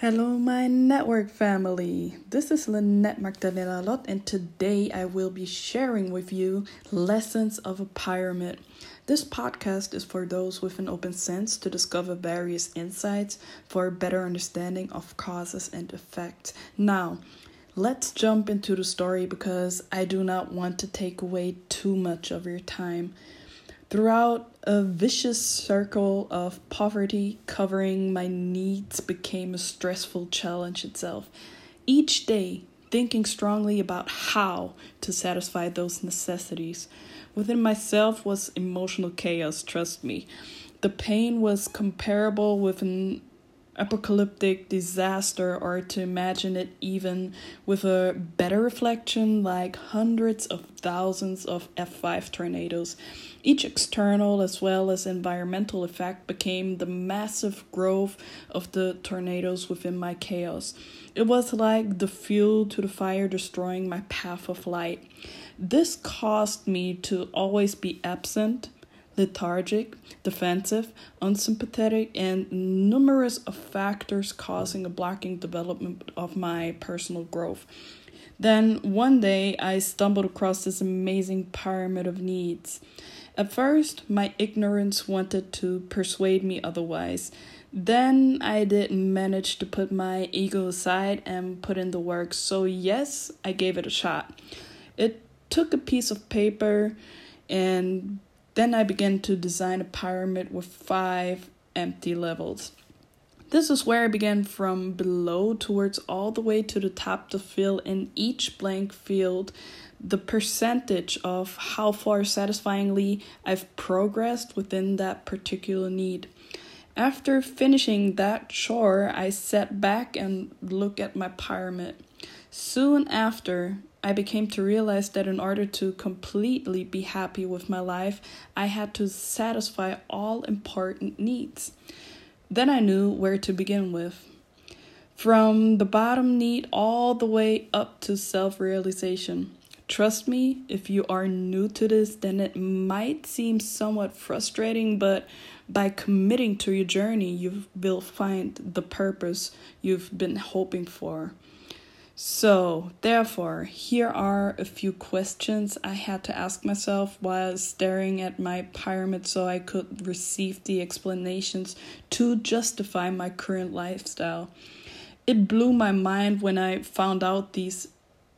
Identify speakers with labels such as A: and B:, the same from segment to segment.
A: Hello, my network family. This is Lynette Magdalena Lot, and today I will be sharing with you lessons of a pyramid. This podcast is for those with an open sense to discover various insights for a better understanding of causes and effects. Now, let's jump into the story because I do not want to take away too much of your time. Throughout a vicious circle of poverty covering my needs became a stressful challenge itself. Each day, thinking strongly about how to satisfy those necessities. Within myself was emotional chaos, trust me. The pain was comparable with an apocalyptic disaster or to imagine it even with a better reflection like hundreds of thousands of F5 tornadoes. Each external as well as environmental effect became the massive growth of the tornadoes within my chaos. It was like the fuel to the fire destroying my path of light. This caused me to always be absent lethargic, defensive, unsympathetic, and numerous of factors causing a blocking development of my personal growth. Then one day I stumbled across this amazing pyramid of needs. At first, my ignorance wanted to persuade me otherwise. Then I did manage to put my ego aside and put in the work, so yes, I gave it a shot. It took a piece of paper and then I began to design a pyramid with five empty levels. This is where I began from below towards all the way to the top to fill in each blank field the percentage of how far satisfyingly I've progressed within that particular need. After finishing that chore, I sat back and looked at my pyramid. Soon after, I became to realize that in order to completely be happy with my life, I had to satisfy all important needs. Then I knew where to begin with. From the bottom need all the way up to self realization. Trust me, if you are new to this, then it might seem somewhat frustrating, but by committing to your journey, you will find the purpose you've been hoping for. So, therefore, here are a few questions I had to ask myself while staring at my pyramid so I could receive the explanations to justify my current lifestyle. It blew my mind when I found out these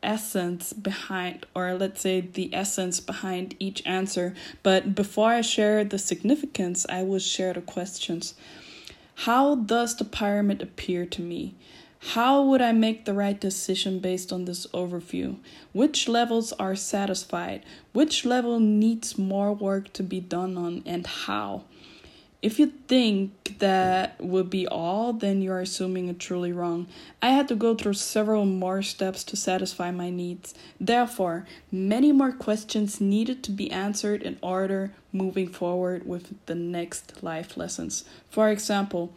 A: essence behind, or let's say the essence behind each answer. But before I share the significance, I will share the questions. How does the pyramid appear to me? How would I make the right decision based on this overview? Which levels are satisfied? Which level needs more work to be done on, and how? If you think that would be all, then you're assuming it truly wrong. I had to go through several more steps to satisfy my needs. Therefore, many more questions needed to be answered in order moving forward with the next life lessons. For example,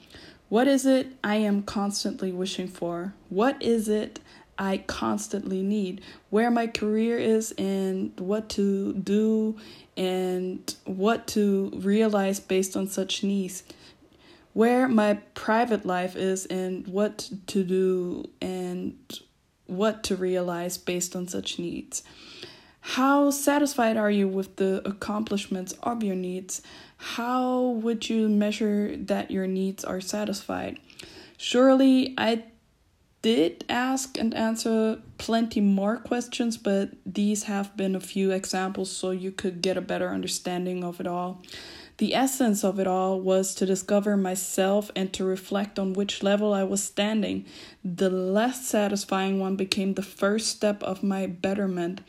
A: what is it I am constantly wishing for? What is it I constantly need? Where my career is and what to do and what to realize based on such needs. Where my private life is and what to do and what to realize based on such needs. How satisfied are you with the accomplishments of your needs? How would you measure that your needs are satisfied? Surely I did ask and answer plenty more questions, but these have been a few examples so you could get a better understanding of it all. The essence of it all was to discover myself and to reflect on which level I was standing. The less satisfying one became the first step of my betterment.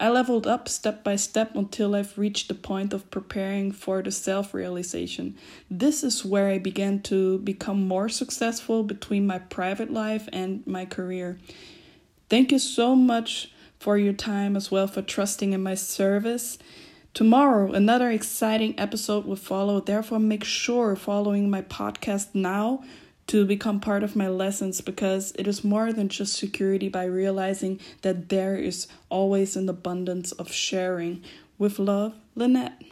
A: I leveled up step by step until I've reached the point of preparing for the self realization. This is where I began to become more successful between my private life and my career. Thank you so much for your time as well for trusting in my service. Tomorrow, another exciting episode will follow. Therefore, make sure following my podcast now to become part of my lessons because it is more than just security by realizing that there is always an abundance of sharing. With love, Lynette.